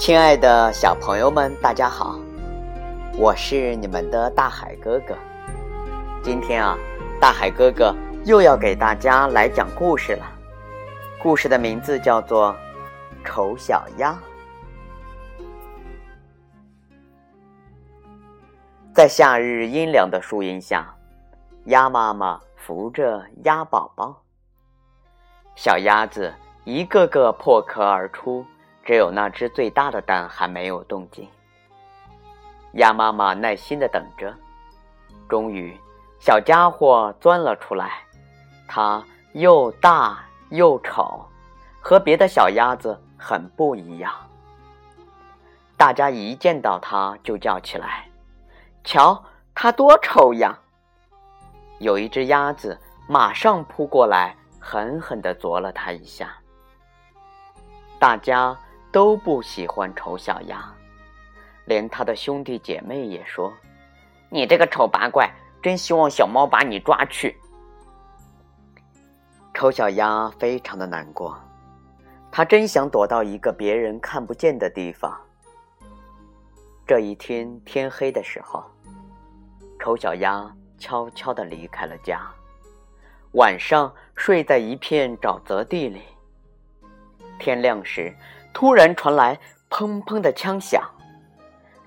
亲爱的小朋友们，大家好，我是你们的大海哥哥。今天啊，大海哥哥又要给大家来讲故事了。故事的名字叫做《丑小鸭》。在夏日阴凉的树荫下，鸭妈妈扶着鸭宝宝，小鸭子一个个破壳而出。只有那只最大的蛋还没有动静。鸭妈妈耐心的等着，终于，小家伙钻了出来。它又大又丑，和别的小鸭子很不一样。大家一见到它就叫起来：“瞧，它多丑呀！”有一只鸭子马上扑过来，狠狠地啄了它一下。大家。都不喜欢丑小鸭，连他的兄弟姐妹也说：“你这个丑八怪，真希望小猫把你抓去。”丑小鸭非常的难过，他真想躲到一个别人看不见的地方。这一天天黑的时候，丑小鸭悄悄的离开了家，晚上睡在一片沼泽地里。天亮时。突然传来砰砰的枪响，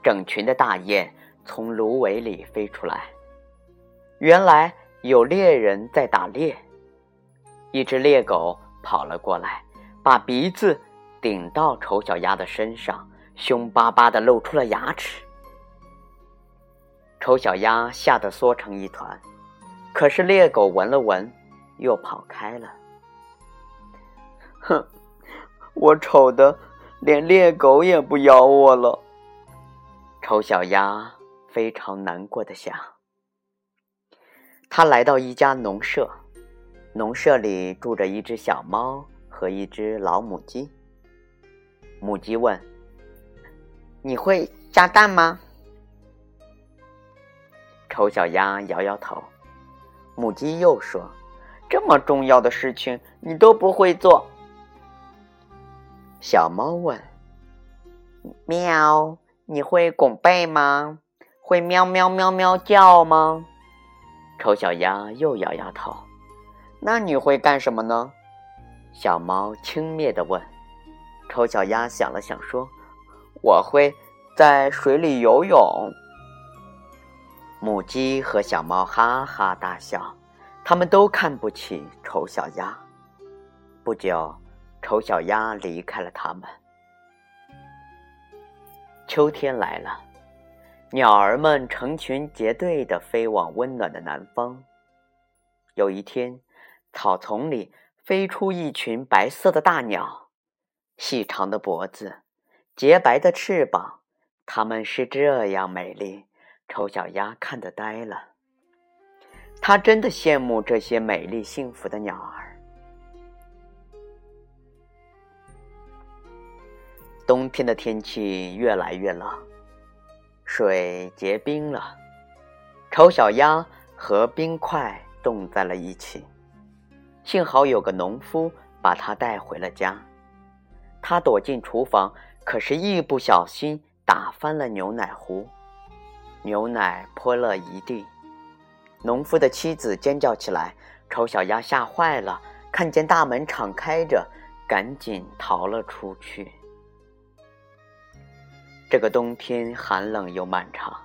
整群的大雁从芦苇里飞出来。原来有猎人在打猎。一只猎狗跑了过来，把鼻子顶到丑小鸭的身上，凶巴巴的露出了牙齿。丑小鸭吓得缩成一团，可是猎狗闻了闻，又跑开了。哼。我丑的，连猎狗也不咬我了。丑小鸭非常难过的想。他来到一家农舍，农舍里住着一只小猫和一只老母鸡。母鸡问：“你会下蛋吗？”丑小鸭摇摇头。母鸡又说：“这么重要的事情，你都不会做。”小猫问：“喵，你会拱背吗？会喵喵喵喵叫吗？”丑小鸭又摇摇头。“那你会干什么呢？”小猫轻蔑地问。丑小鸭想了想说：“我会在水里游泳。”母鸡和小猫哈哈大笑，他们都看不起丑小鸭。不久。丑小鸭离开了他们。秋天来了，鸟儿们成群结队的飞往温暖的南方。有一天，草丛里飞出一群白色的大鸟，细长的脖子，洁白的翅膀，它们是这样美丽，丑小鸭看得呆了。它真的羡慕这些美丽幸福的鸟儿。冬天的天气越来越冷，水结冰了，丑小鸭和冰块冻在了一起。幸好有个农夫把它带回了家。他躲进厨房，可是，一不小心打翻了牛奶壶，牛奶泼了一地。农夫的妻子尖叫起来，丑小鸭吓坏了，看见大门敞开着，赶紧逃了出去。这个冬天寒冷又漫长，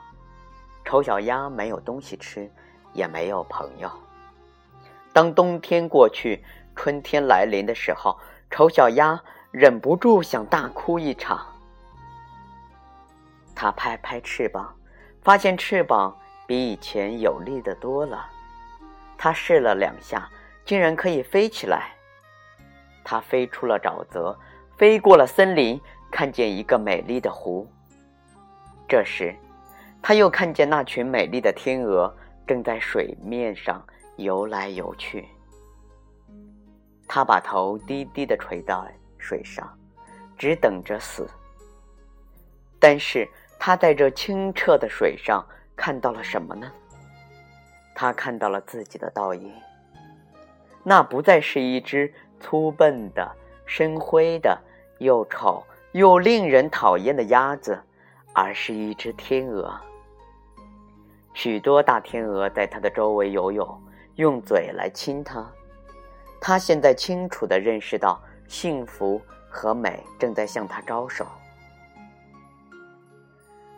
丑小鸭没有东西吃，也没有朋友。当冬天过去，春天来临的时候，丑小鸭忍不住想大哭一场。它拍拍翅膀，发现翅膀比以前有力的多了。它试了两下，竟然可以飞起来。它飞出了沼泽，飞过了森林，看见一个美丽的湖。这时，他又看见那群美丽的天鹅正在水面上游来游去。他把头低低的垂到水上，只等着死。但是他在这清澈的水上看到了什么呢？他看到了自己的倒影。那不再是一只粗笨的、深灰的、又丑又令人讨厌的鸭子，而是一只天鹅。许多大天鹅在它的周围游泳，用嘴来亲它。它现在清楚地认识到，幸福和美正在向它招手。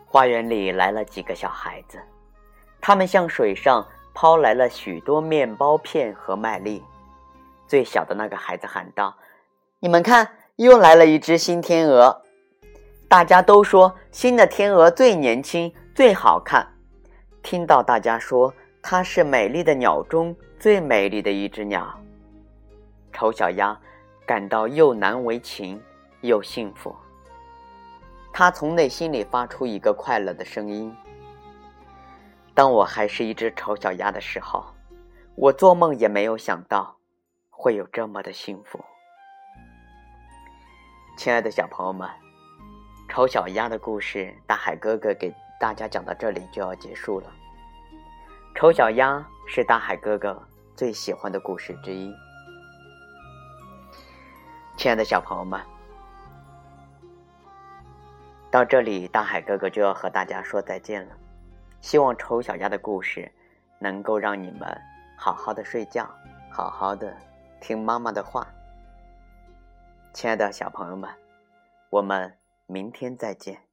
花园里来了几个小孩子，他们向水上抛来了许多面包片和麦粒。最小的那个孩子喊道：“你们看，又来了一只新天鹅！大家都说新的天鹅最年轻、最好看。听到大家说它是美丽的鸟中最美丽的一只鸟，丑小鸭感到又难为情又幸福。”他从内心里发出一个快乐的声音。当我还是一只丑小鸭的时候，我做梦也没有想到会有这么的幸福。亲爱的小朋友们，丑小鸭的故事，大海哥哥给大家讲到这里就要结束了。丑小鸭是大海哥哥最喜欢的故事之一。亲爱的小朋友们。到这里，大海哥哥就要和大家说再见了。希望丑小鸭的故事能够让你们好好的睡觉，好好的听妈妈的话。亲爱的小朋友们，我们明天再见。